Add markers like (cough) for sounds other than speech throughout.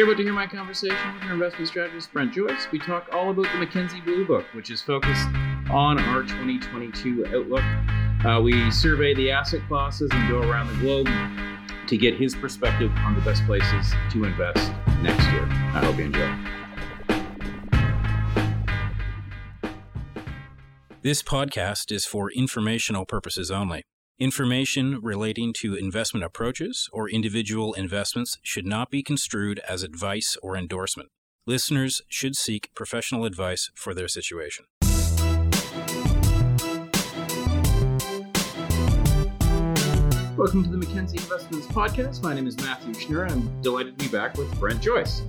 You're about to hear my conversation with our investment strategist, Brent Joyce. We talk all about the Mackenzie Blue Book, which is focused on our 2022 outlook. Uh, we survey the asset classes and go around the globe to get his perspective on the best places to invest next year. I hope you enjoy. This podcast is for informational purposes only. Information relating to investment approaches or individual investments should not be construed as advice or endorsement. Listeners should seek professional advice for their situation. Welcome to the Mackenzie Investments Podcast. My name is Matthew Schnurr, and I'm delighted to be back with Brent Joyce.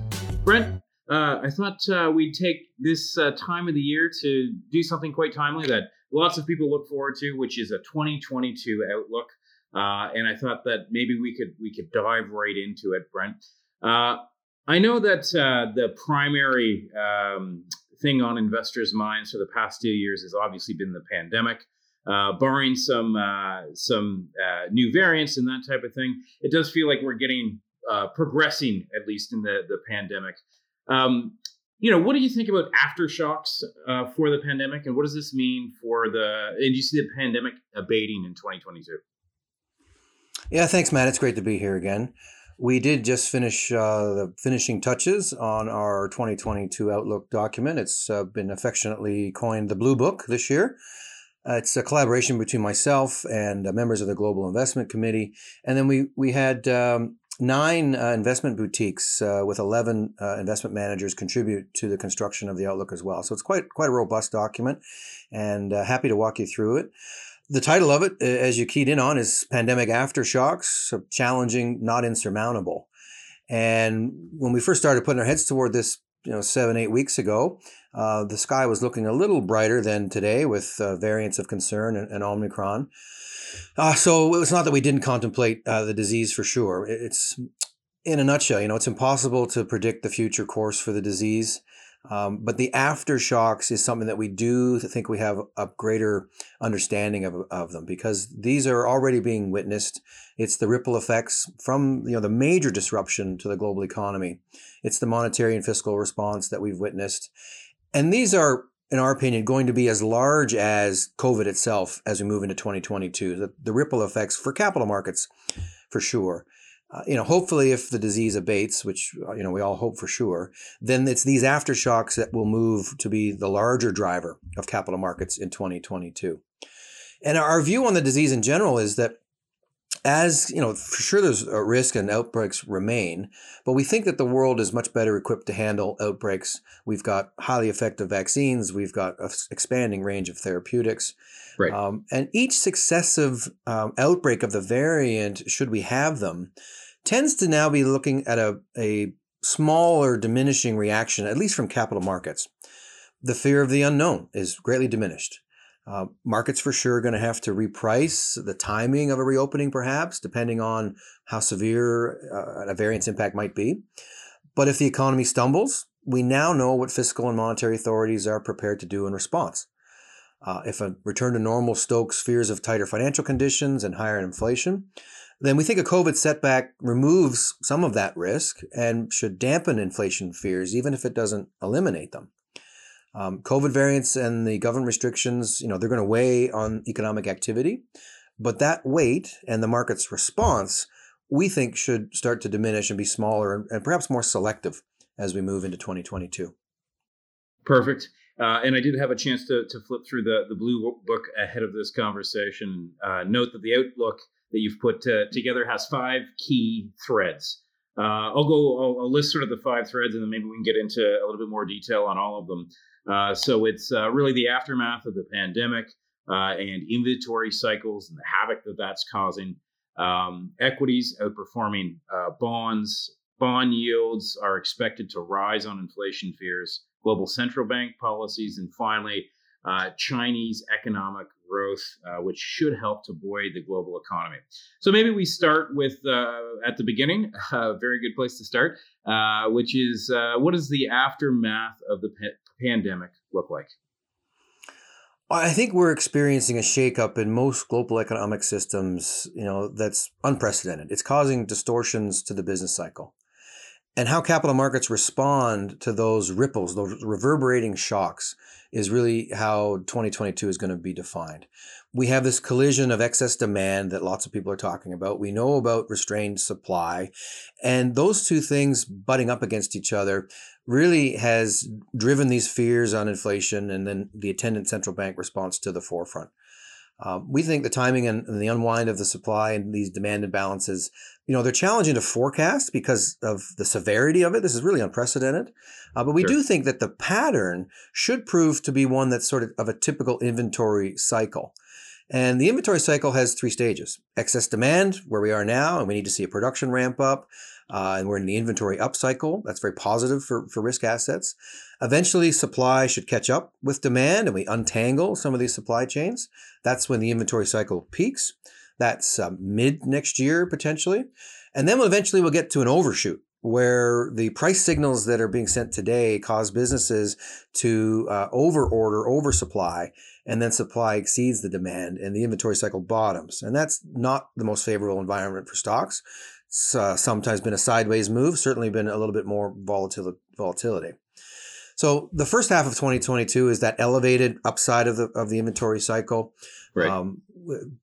Brent, uh, I thought uh, we'd take this uh, time of the year to do something quite timely that lots of people look forward to, which is a 2022 outlook. Uh, and I thought that maybe we could we could dive right into it, Brent. Uh, I know that uh, the primary um, thing on investors' minds for the past two years has obviously been the pandemic. Uh, barring some uh, some uh, new variants and that type of thing, it does feel like we're getting progressing at least in the the pandemic. Um, you know, what do you think about aftershocks uh, for the pandemic, and what does this mean for the? And do you see the pandemic abating in 2022? Yeah, thanks, Matt. It's great to be here again. We did just finish uh, the finishing touches on our 2022 Outlook document. It's uh, been affectionately coined the Blue Book this year. Uh, it's a collaboration between myself and uh, members of the Global Investment Committee, and then we we had um, nine uh, investment boutiques uh, with 11 uh, investment managers contribute to the construction of the outlook as well. So it's quite quite a robust document, and uh, happy to walk you through it. The title of it, as you keyed in on, is "Pandemic Aftershocks: so Challenging, Not Insurmountable." And when we first started putting our heads toward this, you know, seven eight weeks ago, uh, the sky was looking a little brighter than today with uh, variants of concern and, and Omicron. Uh, so it's not that we didn't contemplate uh, the disease for sure. It's in a nutshell, you know, it's impossible to predict the future course for the disease. Um, but the aftershocks is something that we do think we have a greater understanding of, of them because these are already being witnessed. It's the ripple effects from you know the major disruption to the global economy. It's the monetary and fiscal response that we've witnessed, and these are in our opinion, going to be as large as COVID itself as we move into 2022. The, the ripple effects for capital markets, for sure. Uh, you know, hopefully, if the disease abates, which uh, you know we all hope for sure, then it's these aftershocks that will move to be the larger driver of capital markets in 2022. And our view on the disease in general is that as you know, for sure, there's a risk and outbreaks remain, but we think that the world is much better equipped to handle outbreaks. We've got highly effective vaccines. We've got an expanding range of therapeutics. Right. Um, and each successive um, outbreak of the variant, should we have them, tends to now be looking at a, a smaller diminishing reaction, at least from capital markets. The fear of the unknown is greatly diminished. Uh, markets for sure are going to have to reprice the timing of a reopening, perhaps, depending on how severe uh, a variance impact might be. But if the economy stumbles, we now know what fiscal and monetary authorities are prepared to do in response. Uh, if a return to normal stokes fears of tighter financial conditions and higher inflation, then we think a COVID setback removes some of that risk and should dampen inflation fears, even if it doesn't eliminate them. Um, COVID variants and the government restrictions, you know, they're going to weigh on economic activity, but that weight and the market's response, we think, should start to diminish and be smaller and perhaps more selective as we move into 2022. Perfect. Uh, and I did have a chance to, to flip through the, the blue book ahead of this conversation. Uh, note that the outlook that you've put uh, together has five key threads. Uh, I'll go, I'll, I'll, list sort of the five threads and then maybe we can get into a little bit more detail on all of them. Uh, so it's uh, really the aftermath of the pandemic uh, and inventory cycles and the havoc that that's causing. Um, equities outperforming uh, bonds. Bond yields are expected to rise on inflation fears. Global central bank policies, and finally, uh, Chinese economic growth, which should help to buoy the global economy. So maybe we start with at the beginning, (laughs) a very good place to start, uh, which is uh, what does the aftermath of the pa- pandemic look like? I think we're experiencing a shakeup in most global economic systems, you know, that's unprecedented. It's causing distortions to the business cycle. and how capital markets respond to those ripples, those reverberating shocks, is really how 2022 is going to be defined. We have this collision of excess demand that lots of people are talking about. We know about restrained supply. And those two things butting up against each other really has driven these fears on inflation and then the attendant central bank response to the forefront. Um, we think the timing and, and, the unwind of the supply and these demand imbalances, you know, they're challenging to forecast because of the severity of it. This is really unprecedented. Uh, but we sure. do think that the pattern should prove to be one that's sort of, of a typical inventory cycle. And the inventory cycle has three stages excess demand, where we are now, and we need to see a production ramp up. Uh, and we're in the inventory upcycle. That's very positive for, for risk assets. Eventually, supply should catch up with demand and we untangle some of these supply chains. That's when the inventory cycle peaks. That's uh, mid next year, potentially. And then we'll eventually we'll get to an overshoot where the price signals that are being sent today cause businesses to uh, over order, oversupply, and then supply exceeds the demand and the inventory cycle bottoms. And that's not the most favorable environment for stocks. It's uh, sometimes been a sideways move, certainly been a little bit more volatility. So the first half of 2022 is that elevated upside of the of the inventory cycle. Right. Um,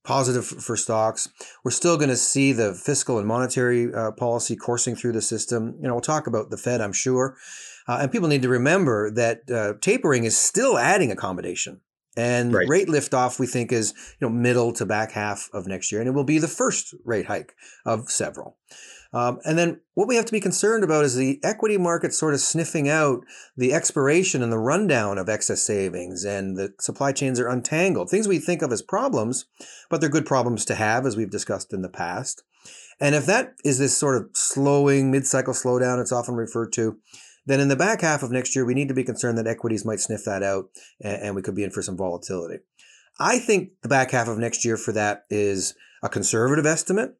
positive for stocks. We're still going to see the fiscal and monetary uh, policy coursing through the system. You know, we'll talk about the Fed, I'm sure. Uh, and people need to remember that uh, tapering is still adding accommodation. And right. rate liftoff, we think, is you know middle to back half of next year, and it will be the first rate hike of several. Um, and then what we have to be concerned about is the equity market sort of sniffing out the expiration and the rundown of excess savings, and the supply chains are untangled. Things we think of as problems, but they're good problems to have, as we've discussed in the past. And if that is this sort of slowing, mid cycle slowdown, it's often referred to, then in the back half of next year, we need to be concerned that equities might sniff that out and, and we could be in for some volatility. I think the back half of next year for that is a conservative estimate.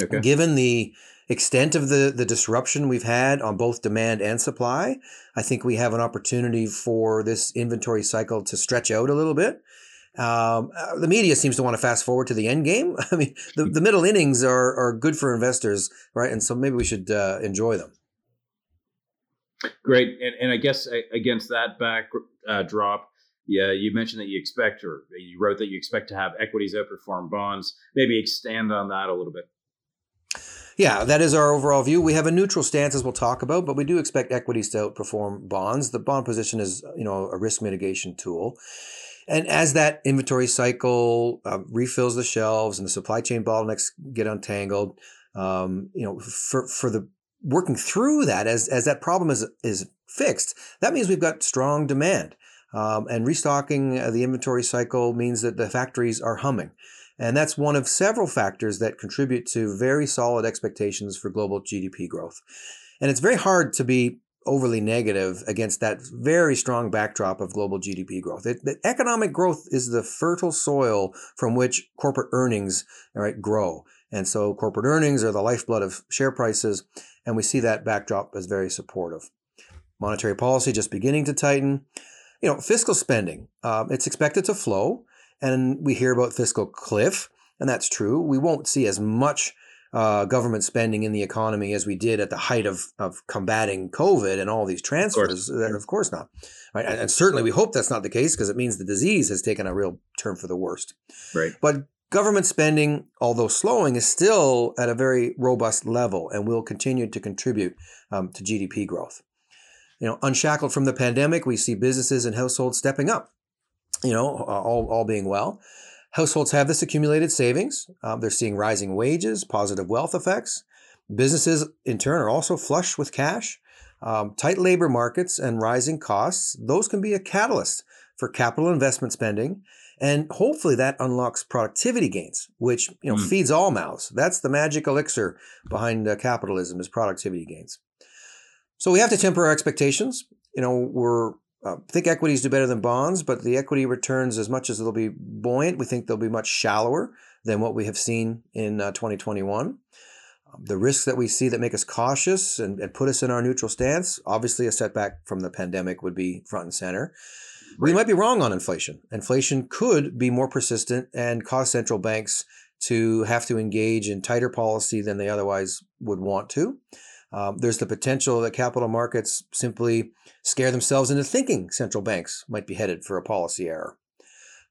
Okay. Given the extent of the, the disruption we've had on both demand and supply, I think we have an opportunity for this inventory cycle to stretch out a little bit. Um, uh, the media seems to want to fast forward to the end game. (laughs) I mean, the, the middle innings are, are good for investors, right? And so maybe we should uh, enjoy them. Great. And, and I guess against that backdrop, uh, yeah, you mentioned that you expect, or you wrote that you expect to have equities outperform bonds. Maybe expand on that a little bit. Yeah, that is our overall view. We have a neutral stance, as we'll talk about, but we do expect equities to outperform bonds. The bond position is, you know, a risk mitigation tool. And as that inventory cycle uh, refills the shelves and the supply chain bottlenecks get untangled, um, you know, for for the working through that as as that problem is is fixed, that means we've got strong demand. Um, and restocking the inventory cycle means that the factories are humming. And that's one of several factors that contribute to very solid expectations for global GDP growth. And it's very hard to be overly negative against that very strong backdrop of global GDP growth. It, economic growth is the fertile soil from which corporate earnings right, grow. And so corporate earnings are the lifeblood of share prices, and we see that backdrop as very supportive. Monetary policy just beginning to tighten. You know, fiscal spending, um, it's expected to flow. And we hear about fiscal cliff, and that's true. We won't see as much uh, government spending in the economy as we did at the height of, of combating COVID and all these transfers. Of course, of course not. Right? And, and certainly we hope that's not the case because it means the disease has taken a real turn for the worst. Right. But government spending, although slowing, is still at a very robust level and will continue to contribute um, to GDP growth. You know, unshackled from the pandemic, we see businesses and households stepping up you know, all, all being well. Households have this accumulated savings. Um, they're seeing rising wages, positive wealth effects. Businesses, in turn, are also flush with cash. Um, tight labor markets and rising costs, those can be a catalyst for capital investment spending. And hopefully that unlocks productivity gains, which you know mm. feeds all mouths. That's the magic elixir behind uh, capitalism is productivity gains. So we have to temper our expectations. You know, we're uh, think equities do better than bonds, but the equity returns, as much as they'll be buoyant, we think they'll be much shallower than what we have seen in uh, 2021. Um, the risks that we see that make us cautious and, and, put us in our neutral stance, obviously, a setback from the pandemic would be front and center. Right. We might be wrong on inflation. Inflation could be more persistent and cause central banks to have to engage in tighter policy than they otherwise would want to. Um, there's the potential that capital markets simply scare themselves into thinking central banks might be headed for a policy error.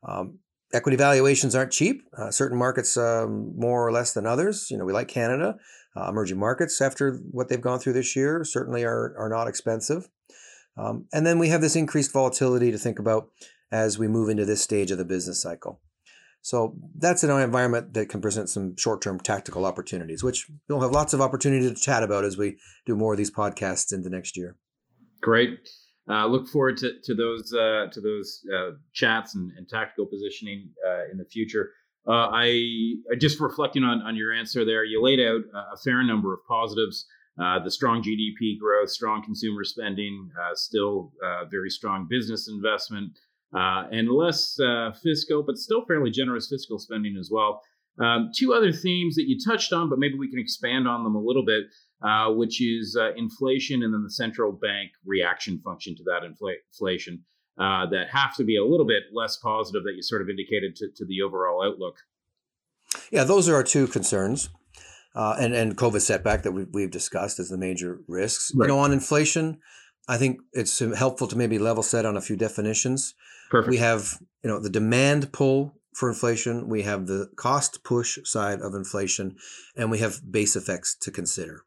Um, equity valuations aren't cheap. Uh, certain markets um, more or less than others. You know, we like Canada. Uh, emerging markets, after what they've gone through this year, certainly are are not expensive. Um, and then we have this increased volatility to think about as we move into this stage of the business cycle. So that's an environment that can present some short-term tactical opportunities, which we'll have lots of opportunity to chat about as we do more of these podcasts into next year. Great. Uh, look forward to, to those uh, to those uh, chats and, and, tactical positioning uh, in the future. Uh, I just reflecting on, on your answer there. You laid out a fair number of positives. Uh, the strong GDP growth, strong consumer spending, still very strong business investment, and less fiscal, but still fairly generous fiscal spending as well. Um, two other themes that you touched on, but maybe we can expand on them a little bit uh, which is uh, inflation and then the central bank reaction function to that infl- inflation uh, that have to be a little bit less positive that you sort of indicated to, to the overall outlook. Yeah, those are our two concerns. Uh, and, and COVID setback that we've, we've discussed as the major risks. Right. You know, on inflation, I think it's helpful to maybe level set on a few definitions. Perfect. We have, you know, the demand pull for inflation, we have the cost push side of inflation, and we have base effects to consider.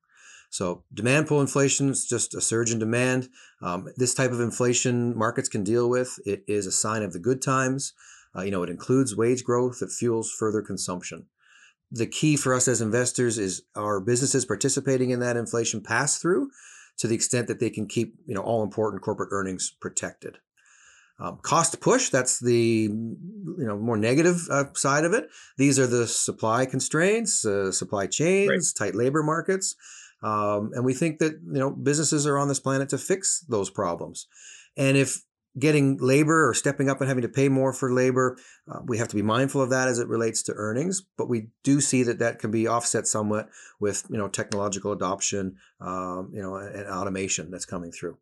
So demand pull inflation is just a surge in demand. Um, this type of inflation markets can deal with. It is a sign of the good times. Uh, you know, it includes wage growth that fuels further consumption. The key for us as investors is our businesses participating in that inflation pass through to the extent that they can keep, you know, all important corporate earnings protected. Um, cost push, that's the you know more negative uh, side of it. These are the supply constraints, uh, supply chains, right. tight labor markets. Um, and we think that you know businesses are on this planet to fix those problems. And if getting labor or stepping up and having to pay more for labor, uh, we have to be mindful of that as it relates to earnings. But we do see that that can be offset somewhat with you know technological adoption, um, you know, and automation that's coming through.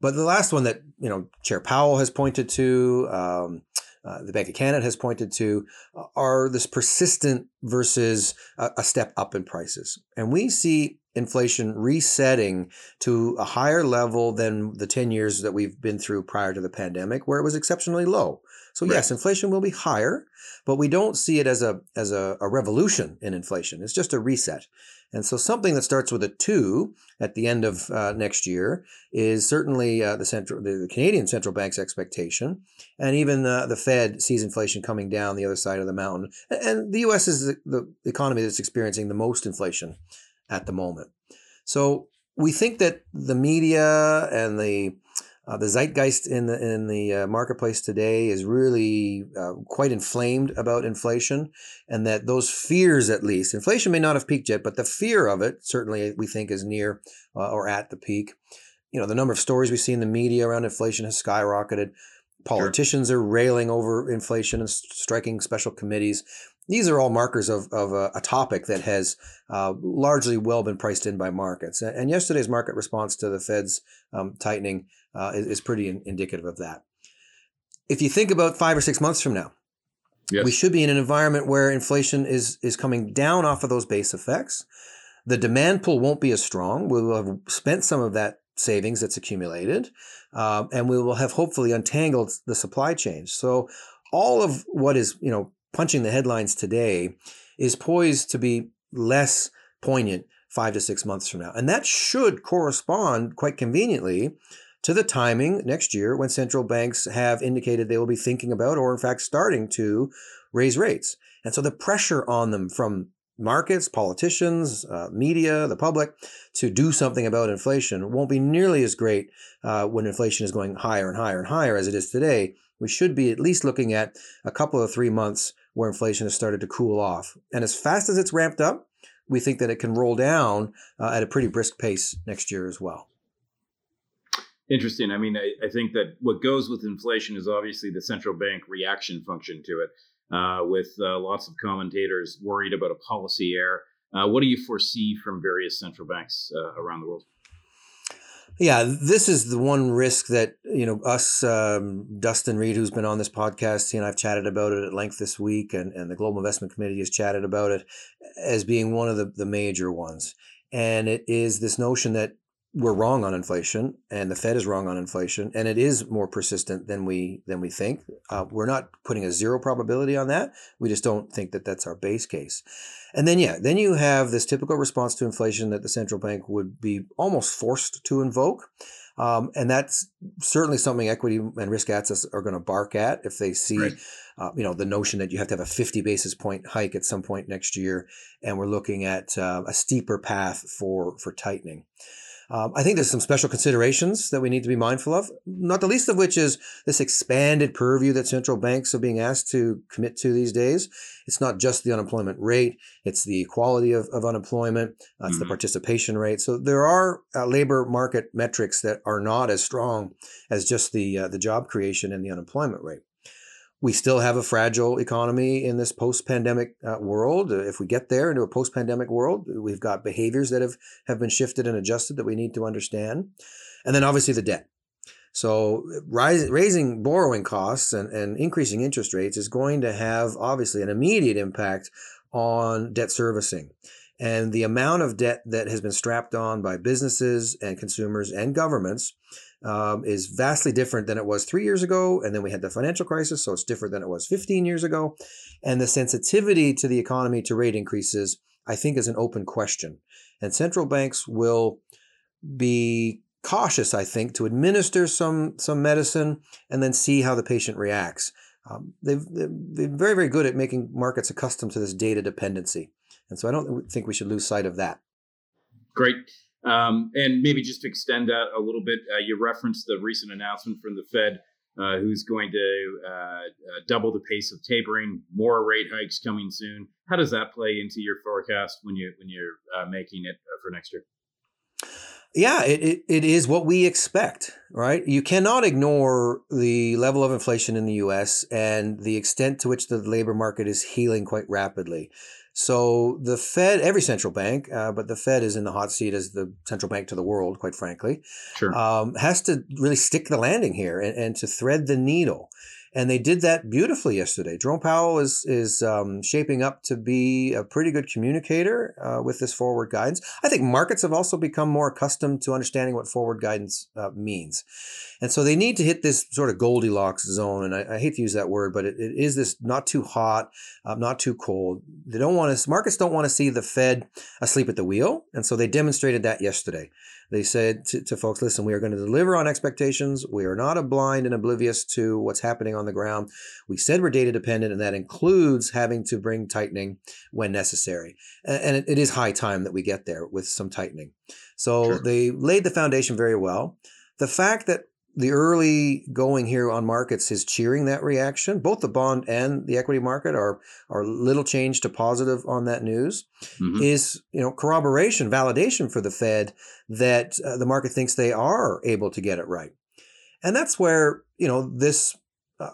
But the last one that you know Chair Powell has pointed to. Um, uh, the Bank of Canada has pointed to uh, are this persistent versus a, a step up in prices. And we see inflation resetting to a higher level than the 10 years that we've been through prior to the pandemic where it was exceptionally low. So right. yes, inflation will be higher, but we don't see it as a as a, a revolution in inflation. It's just a reset. And so something that starts with a two at the end of uh, next year is certainly uh, the central, the, Canadian central bank's expectation, and even the, the Fed sees inflation coming down the other side of the mountain. And the U.S. is the economy that's experiencing the most inflation at the moment. So we think that the media and the uh, the zeitgeist in the in the uh, marketplace today is really uh, quite inflamed about inflation, and that those fears, at least, inflation may not have peaked yet, but the fear of it certainly we think is near uh, or at the peak. You know, the number of stories we see in the media around inflation has skyrocketed. Politicians sure. are railing over inflation and striking special committees these are all markers of, of a, a topic that has uh, largely well been priced in by markets. And yesterday's market response to the Fed's um, tightening uh, is, is, pretty in, indicative of that. If you think about five or six months from now, yes. we should be in an environment where inflation is, is coming down off of those base effects. The demand pull won't be as strong. We will have spent some of that savings that's accumulated, um, and we will have hopefully untangled the supply chain. So all of what is you know punching the headlines today is poised to be less poignant five to six months from now. And that should correspond quite conveniently to the timing next year when central banks have indicated they will be thinking about or, in fact, starting to raise rates. And so the pressure on them from markets, politicians, uh, media, the public to do something about inflation won't be nearly as great uh, when inflation is going higher and higher and higher as it is today. We should be at least looking at a couple of three months where inflation has started to cool off. And as fast as it's ramped up, we think that it can roll down uh, at a pretty brisk pace next year as well. Interesting. I mean, I, I, think that what goes with inflation is obviously the central bank reaction function to it, uh, with uh, lots of commentators worried about a policy error. Uh, what do you foresee from various central banks uh, around the world? Yeah, this is the one risk that you know us, um, Dustin Reid, who's been on this podcast, he and I've chatted about it at length this week, and, and the Global Investment Committee has chatted about it as being one of the, the major ones. And it is this notion that we're wrong on inflation and the Fed is wrong on inflation and it is more persistent than we than we think. Uh, we're not putting a zero probability on that. We just don't think that that's our base case. And then yeah, then you have this typical response to inflation that the central bank would be almost forced to invoke. Um, and that's certainly something equity and risk assets are going to bark at if they see, right. uh, you know, the notion that you have to have a 50 basis point hike at some point next year, and we're looking at uh, a steeper path for for tightening. Um, I think there's some special considerations that we need to be mindful of, not the least of which is this expanded purview that central banks are being asked to commit to these days. It's not just the unemployment rate, it's the quality of, of unemployment, uh, it's mm-hmm. the participation rate. So there are uh, labor market metrics that are not as strong as just the, uh, the job creation and the unemployment rate we still have a fragile economy in this post-pandemic uh, world. If we get there into a post-pandemic world, we've got behaviors that have, have been shifted and adjusted that we need to understand. And then obviously the debt. So rise, raising borrowing costs and, and increasing interest rates is going to have obviously an immediate impact on debt servicing. And the amount of debt that has been strapped on by businesses and consumers and governments um, is vastly different than it was three years ago. And then we had the financial crisis, so it's different than it was 15 years ago. And the sensitivity to the economy to rate increases, I think, is an open question. And central banks will be cautious, I think, to administer some some medicine and then see how the patient reacts. Um, they've, they've been very, very good at making markets accustomed to this data dependency. And so I don't think we should lose sight of that. Great. Um, and maybe just to extend that a little bit, uh, you referenced the recent announcement from the Fed, uh, who's going to uh, uh double the pace of tapering, more rate hikes coming soon. How does that play into your forecast when you when you're uh, making it uh, for next year? Yeah, it, it, it is what we expect, right? You cannot ignore the level of inflation in the US and the extent to which the labor market is healing quite rapidly. So the Fed, every central bank, uh, but the Fed is in the hot seat as the central bank to the world, quite frankly, sure. um, has to really stick the landing here and, and to thread the needle and they did that beautifully yesterday. Jerome Powell is is um, shaping up to be a pretty good communicator uh, with this forward guidance. I think markets have also become more accustomed to understanding what forward guidance uh, means, and so they need to hit this sort of Goldilocks zone. And I, I hate to use that word, but it, it is this not too hot, uh, not too cold. They don't want to. Markets don't want to see the Fed asleep at the wheel, and so they demonstrated that yesterday. They said to, to folks, listen, we are going to deliver on expectations. We are not blind and oblivious to what's happening on the ground. We said we're data dependent, and that includes having to bring tightening when necessary. And, it, it is high time that we get there with some tightening. So sure. they laid the foundation very well. The fact that the early going here on markets is cheering that reaction. Both the bond and the equity market are are little change to positive on that news. Mm-hmm. Is you know corroboration, validation for the Fed that uh, the market thinks they are able to get it right, and that's where you know this. Uh,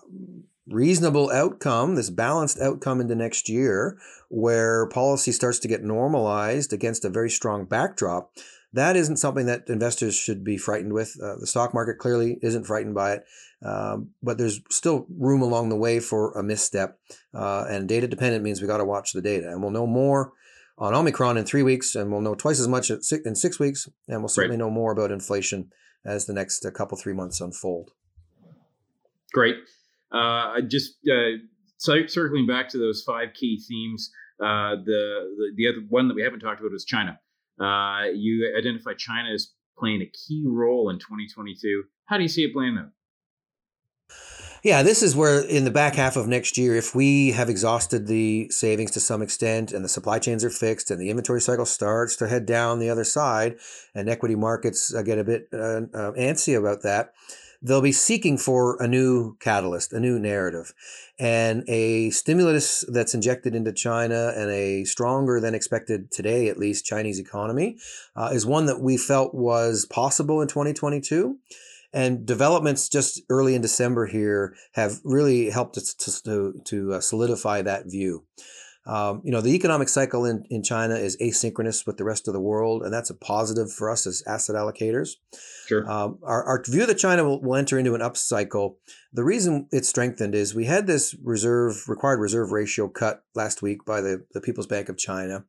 reasonable outcome, this balanced outcome into next year, where policy starts to get normalized against a very strong backdrop, that isn't something that investors should be frightened with. Uh, the stock market clearly isn't frightened by it, um, but there's still room along the way for a misstep. Uh, and data dependent means we got to watch the data, and we'll know more on Omicron in three weeks, and we'll know twice as much in six weeks, and we'll certainly right. know more about inflation as the next uh, couple three months unfold. Great. Uh, just uh, circling back to those five key themes. Uh, the, the the other one that we haven't talked about is China. Uh, you identify China as playing a key role in 2022. How do you see it playing out? Yeah, this is where in the back half of next year, if we have exhausted the savings to some extent and the supply chains are fixed and the inventory cycle starts to head down the other side and equity markets uh, get a bit uh, uh, antsy about that, they'll be seeking for a new catalyst, a new narrative. And a stimulus that's injected into China and a stronger than expected today, at least, Chinese economy uh, is one that we felt was possible in 2022. And developments just early in December here have really helped us to, to, to uh, solidify that view. Um, you know, the economic cycle in, in China is asynchronous with the rest of the world, and that's a positive for us as asset allocators. Sure. Um, our, our view that China will, will enter into an upcycle, the reason it's strengthened is we had this reserve required reserve ratio cut last week by the, the People's Bank of China,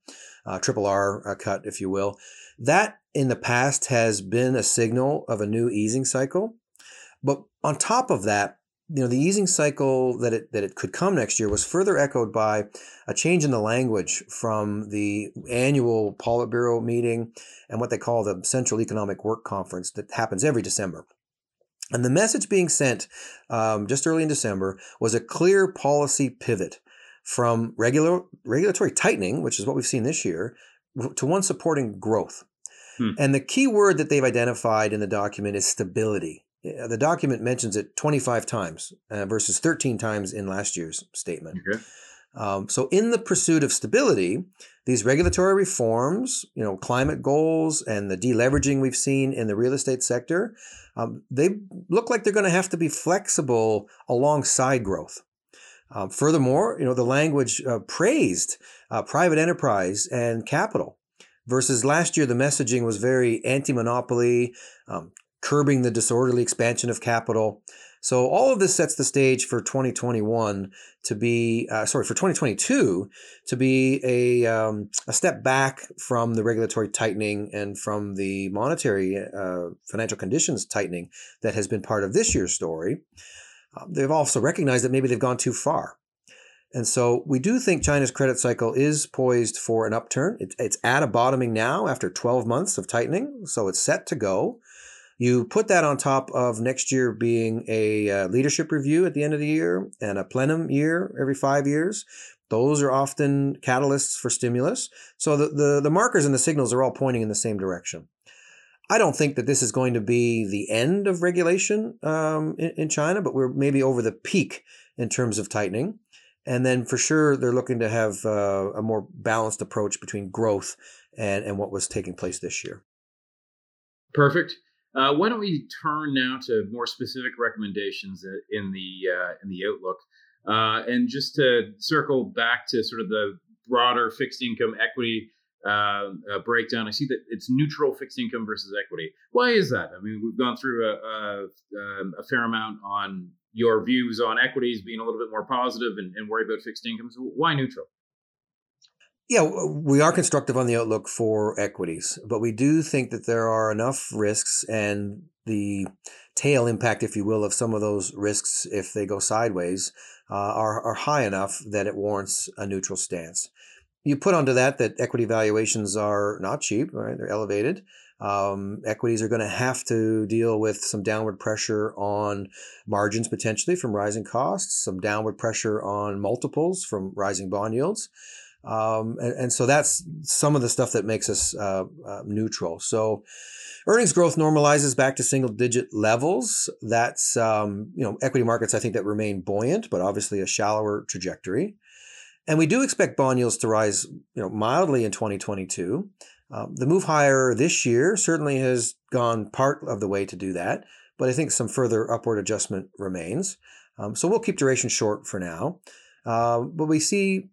uh, triple R uh, cut, if you will. That in the past has been a signal of a new easing cycle. But on top of that, you know, the easing cycle that it that it could come next year was further echoed by a change in the language from the annual Politburo meeting and what they call the Central Economic Work Conference that happens every December. And the message being sent um, just early in December was a clear policy pivot from regular regulatory tightening, which is what we've seen this year, to one supporting growth. Hmm. And the key word that they've identified in the document is stability. The document mentions it 25 times uh, versus 13 times in last year's statement. Okay. Um, so, in the pursuit of stability, these regulatory reforms, you know, climate goals, and the deleveraging we've seen in the real estate sector, um, they look like they're going to have to be flexible alongside growth. Um, furthermore, you know, the language uh, praised uh, private enterprise and capital versus last year, the messaging was very anti-monopoly, um, curbing the disorderly expansion of capital. So all of this sets the stage for 2021 to be, uh, sorry, for 2022 to be a, um, a step back from the regulatory tightening and from the monetary uh, financial conditions tightening that has been part of this year's story. Uh, they've also recognized that maybe they've gone too far. And so we do think China's credit cycle is poised for an upturn. It, it's at a bottoming now after 12 months of tightening, so it's set to go. You put that on top of next year being a uh, leadership review at the end of the year and a plenum year every five years. Those are often catalysts for stimulus. So the, the, the markers and the signals are all pointing in the same direction. I don't think that this is going to be the end of regulation um, in, in China, but we're maybe over the peak in terms of tightening. And then for sure, they're looking to have uh, a more balanced approach between growth and, and what was taking place this year. Perfect. Uh, why don't we turn now to more specific recommendations in the uh, in the outlook, uh, and just to circle back to sort of the broader fixed income equity uh, uh, breakdown. I see that it's neutral fixed income versus equity. Why is that? I mean, we've gone through a, a, um, a fair amount on your views on equities being a little bit more positive and, and worry about fixed income. So why neutral? Yeah, we are constructive on the outlook for equities, but we do think that there are enough risks and the tail impact, if you will, of some of those risks, if they go sideways, uh, are, are high enough that it warrants a neutral stance. You put onto that that equity valuations are not cheap, right? They're elevated. Um, equities are going to have to deal with some downward pressure on margins potentially from rising costs, some downward pressure on multiples from rising bond yields. Um, and, and, so that's some of the stuff that makes us uh, uh, neutral. So earnings growth normalizes back to single digit levels. That's, um, you know, equity markets, I think that remain buoyant, but obviously a shallower trajectory. And we do expect bond yields to rise, you know, mildly in 2022. Um, the move higher this year certainly has gone part of the way to do that, but I think some further upward adjustment remains. Um, so we'll keep duration short for now. Uh, but we see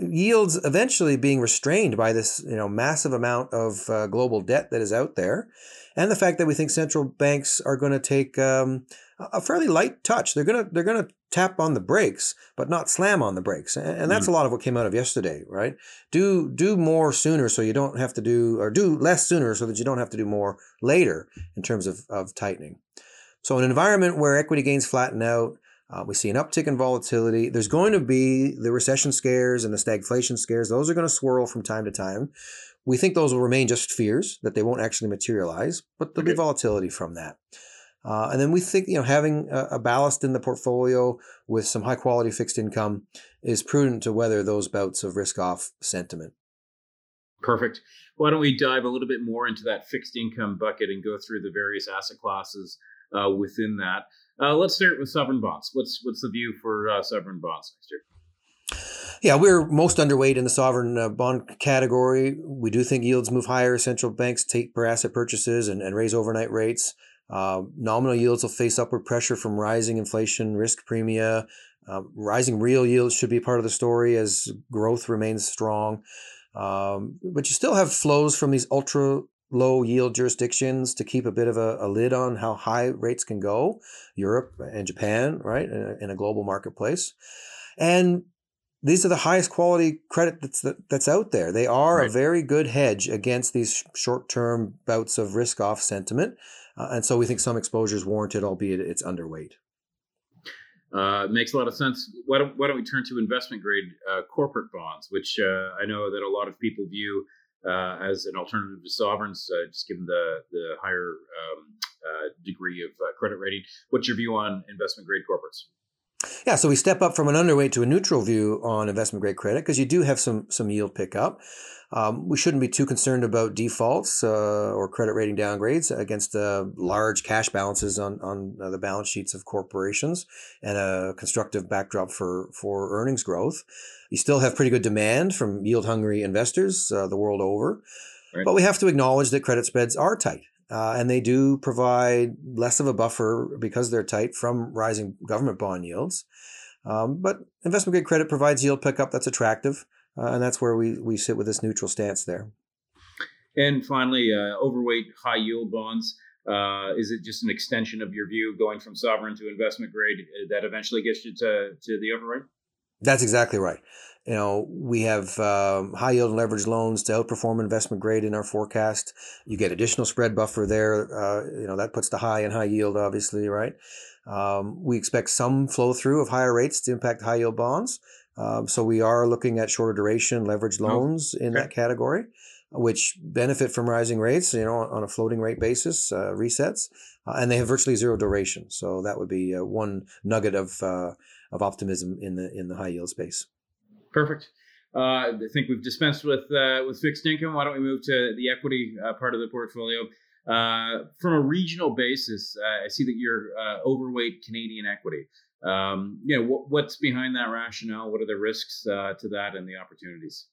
yields eventually being restrained by this you know massive amount of uh, global debt that is out there and the fact that we think central banks are going to take um, a fairly light touch. They're going to they're going to tap on the brakes but not slam on the brakes and that's mm. a lot of what came out of yesterday right? Do do more sooner so you don't have to do or do less sooner so that you don't have to do more later in terms of, of tightening. So an environment where equity gains flatten out uh, we see an uptick in volatility. There's going to be the recession scares and the stagflation scares. Those are going to swirl from time to time. We think those will remain just fears, that they won't actually materialize, but there'll okay. be volatility from that. Uh, and then we think you know having a, a, ballast in the portfolio with some high quality fixed income is prudent to weather those bouts of risk off sentiment. Perfect. Why don't we dive a little bit more into that fixed income bucket and go through the various asset classes uh, within that? Uh, let's start with sovereign bonds. What's what's the view for uh, sovereign bonds next year? Yeah, we're most underweight in the sovereign uh, bond category. We do think yields move higher. Central banks take per asset purchases and, and raise overnight rates. Uh, nominal yields will face upward pressure from rising inflation risk premia. Um, rising real yields should be part of the story as growth remains strong. Um, but you still have flows from these ultra low yield jurisdictions to keep a bit of a, a, lid on how high rates can go, Europe and Japan, right, in a, in a global marketplace. And these are the highest quality credit that's that's out there. They are right. a very good hedge against these short-term bouts of risk-off sentiment, uh, and so we think some exposure is warranted, albeit it's underweight. Uh, makes a lot of sense. Why don't, why don't we turn to investment grade uh, corporate bonds, which uh, I know that a lot of people view uh, as an alternative to sovereigns, uh, just given the the higher um, uh, degree of credit rating. What's your view on investment grade corporates? Yeah, so we step up from an underweight to a neutral view on investment grade credit because you do have some some yield pickup. Um, we shouldn't be too concerned about defaults uh, or credit rating downgrades against uh, large cash balances on on uh, the balance sheets of corporations and a constructive backdrop for for earnings growth. You still have pretty good demand from yield hungry investors uh, the world over, right. but we have to acknowledge that credit spreads are tight. Uh, and they do provide less of a buffer because they're tight from rising government bond yields. Um, but investment grade credit provides yield pickup that's attractive, uh, and that's where we, we sit with this neutral stance there. And finally, uh, overweight high yield bonds. Uh, is it just an extension of your view going from sovereign to investment grade uh, that eventually gets you to, to the overweight? That's exactly right. You know, we have um, high yield and leverage loans to outperform investment grade in our forecast. You get additional spread buffer there. Uh, you know, that puts the high and high yield, obviously, right? Um, we expect some flow through of higher rates to impact high yield bonds. Um, so we are looking at shorter duration leverage oh, loans oh, okay. in that category, which benefit from rising rates, you know, on a floating rate basis, uh, resets, uh, and they have virtually zero duration. So that would be uh, one nugget of uh, of optimism in the in the high yield space. Perfect. Uh, I think we've dispensed with uh, with fixed income. Why don't we move to the equity uh, part of the portfolio? Uh, from a regional basis, uh, I see that you're uh, overweight Canadian equity. Um, you know, what, what's behind that rationale? What are the risks to that and the opportunities?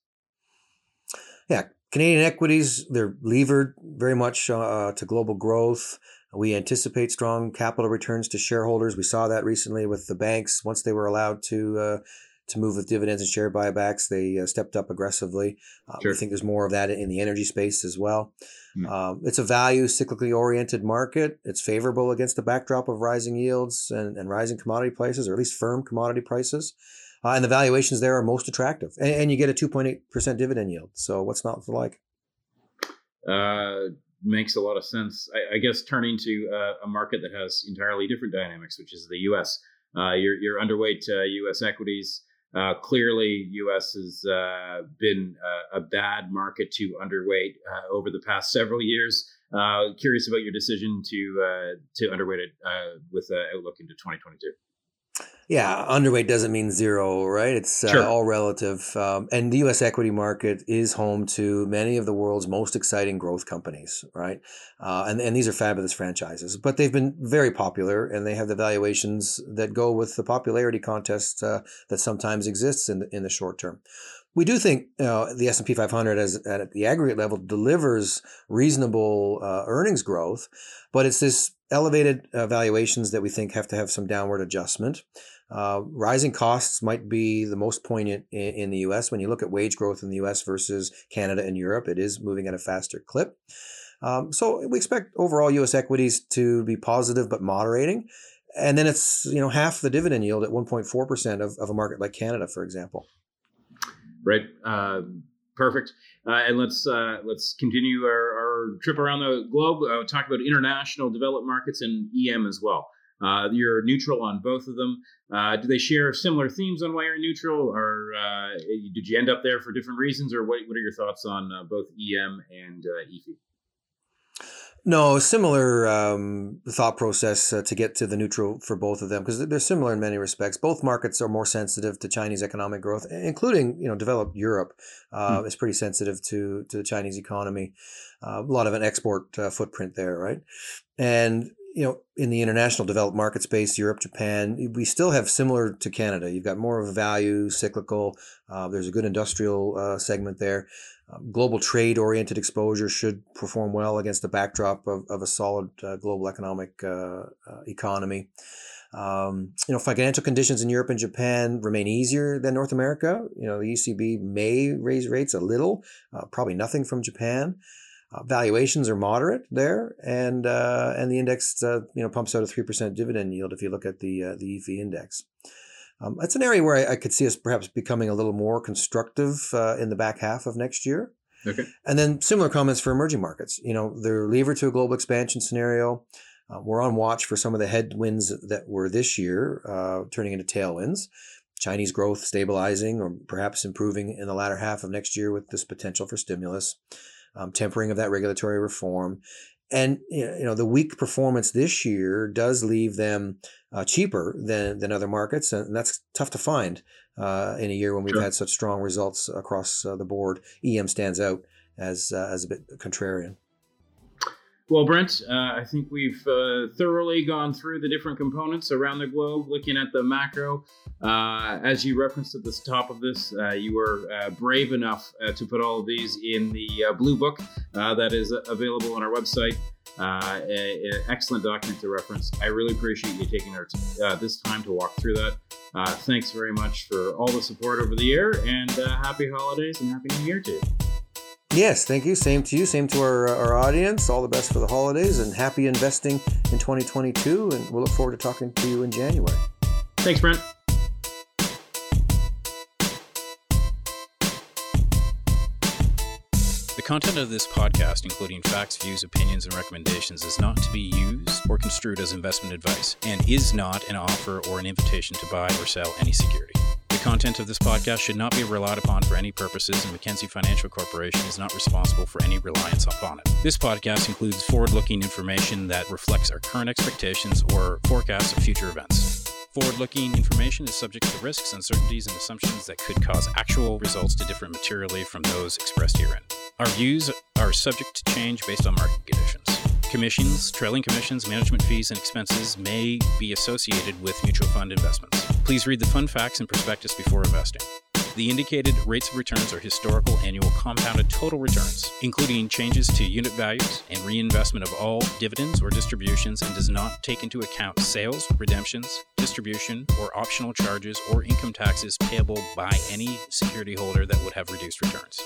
Yeah, Canadian equities, they're levered very much to global growth. We anticipate strong capital returns to shareholders. We saw that recently with the banks. Once they were allowed to to move with dividends and share buybacks. They uh, stepped up aggressively. Uh, sure. We think there's more of that in the energy space as well. Mm. Um, it's a value cyclically oriented market. It's favorable against the backdrop of rising yields and, and rising commodity prices, or at least firm commodity prices. Uh, and the valuations there are most attractive. And, and you get a 2.8% dividend yield. So what's not to like? Uh, makes a lot of sense. I, I guess turning to uh, a market that has entirely different dynamics, which is the U.S. Uh, you're, you're underweight U.S. Uh, equities. Uh, clearly, U.S. has uh, been a, a, bad market to underweight uh, over the past several years. Uh, curious about your decision to uh, to underweight it uh, with an outlook into 2022. Yeah, underweight doesn't mean zero, right? It's uh, sure. all relative. Um, and the U.S. equity market is home to many of the world's most exciting growth companies, right? Uh, and, and these are fabulous franchises, but they've been very popular and they have the valuations that go with the popularity contest uh, that sometimes exists in the, in the short term. We do think the S&P 500 as at the aggregate level delivers reasonable uh, earnings growth, but it's this elevated uh, valuations that we think have to have some downward adjustment. Uh, rising costs might be the most poignant in, in, the US. When you look at wage growth in the US versus Canada and Europe, it is moving at a faster clip. Um, so we expect overall US equities to be positive but moderating. And then it's you know half the dividend yield at 1.4% of, of a market like Canada, for example. Right. Uh, perfect. Uh, and let's uh, let's continue our, our, trip around the globe. Uh, talk about international developed markets and EM as well. Uh, you're neutral on both of them. Uh, do they share similar themes on why you're neutral, or did you end up there for different reasons, or what, what are your thoughts on both EM and EAFE? No, similar um, thought process uh, to get to the neutral for both of them because they're similar in many respects. Both markets are more sensitive to Chinese economic growth, including you know developed Europe uh, mm. is pretty sensitive to to the Chinese economy. Uh, a lot of an export uh, footprint there, right? And you know, in the international developed market space, Europe, Japan, we still have similar to Canada. You've got more of a value, cyclical. Uh, there's a good industrial uh, segment there. Um, global trade oriented exposure should perform well against the backdrop of, of a solid uh, global economic uh, uh, economy. Um, you know, financial conditions in Europe and Japan remain easier than North America. You know, the ECB may raise rates a little, uh, probably nothing from Japan. Uh, valuations are moderate there, and uh, and the index you know pumps out a three percent dividend yield if you look at the the EAFE index. Um, that's an area where I, I, could see us perhaps becoming a little more constructive uh, in the back half of next year. Okay. And then similar comments for emerging markets. You know, they're levered to a global expansion scenario. Uh, we're on watch for some of the headwinds that were this year uh, turning into tailwinds. Chinese growth stabilizing or perhaps improving in the latter half of next year with this potential for stimulus, um, tempering of that regulatory reform. And you know the weak performance this year does leave them uh, cheaper than, than other markets, and that's tough to find uh, in a year when we've sure. had such strong results across uh, the board. EM stands out as uh, as a bit contrarian. Well, Brent, uh, I think we've uh, thoroughly gone through the different components around the globe, looking at the macro. Uh, as you referenced at the top of this, uh, you were uh, brave enough uh, to put all of these in the blue book that is available on our website. An excellent document to reference. I really appreciate you taking our t- this time to walk through that. thanks very much for all the support over the year, and happy holidays and happy New Year to you. Yes, thank you. Same to you. Same to our, our audience. All the best for the holidays and happy investing in 2022. And we'll look forward to talking to you in January. Thanks, Brent. The content of this podcast, including facts, views, opinions, and recommendations, is not to be used or construed as investment advice and is not an offer or an invitation to buy or sell any security. The content of this podcast should not be relied upon for any purposes, and Mackenzie Financial Corporation is not responsible for any reliance upon it. This podcast includes forward looking information that reflects our current expectations or forecasts of future events. Forward looking information is subject to risks, uncertainties, and assumptions that could cause actual results to differ materially from those expressed herein. Our views are subject to change based on market conditions. Commissions, trailing commissions, management fees, and expenses may be associated with mutual fund investments. Please read the fund facts and prospectus before investing. The indicated rates of returns are historical annual compounded total returns, including changes to unit values and reinvestment of all dividends or distributions, and does not take into account sales, redemptions, distribution, or optional charges or income taxes payable by any security holder that would have reduced returns.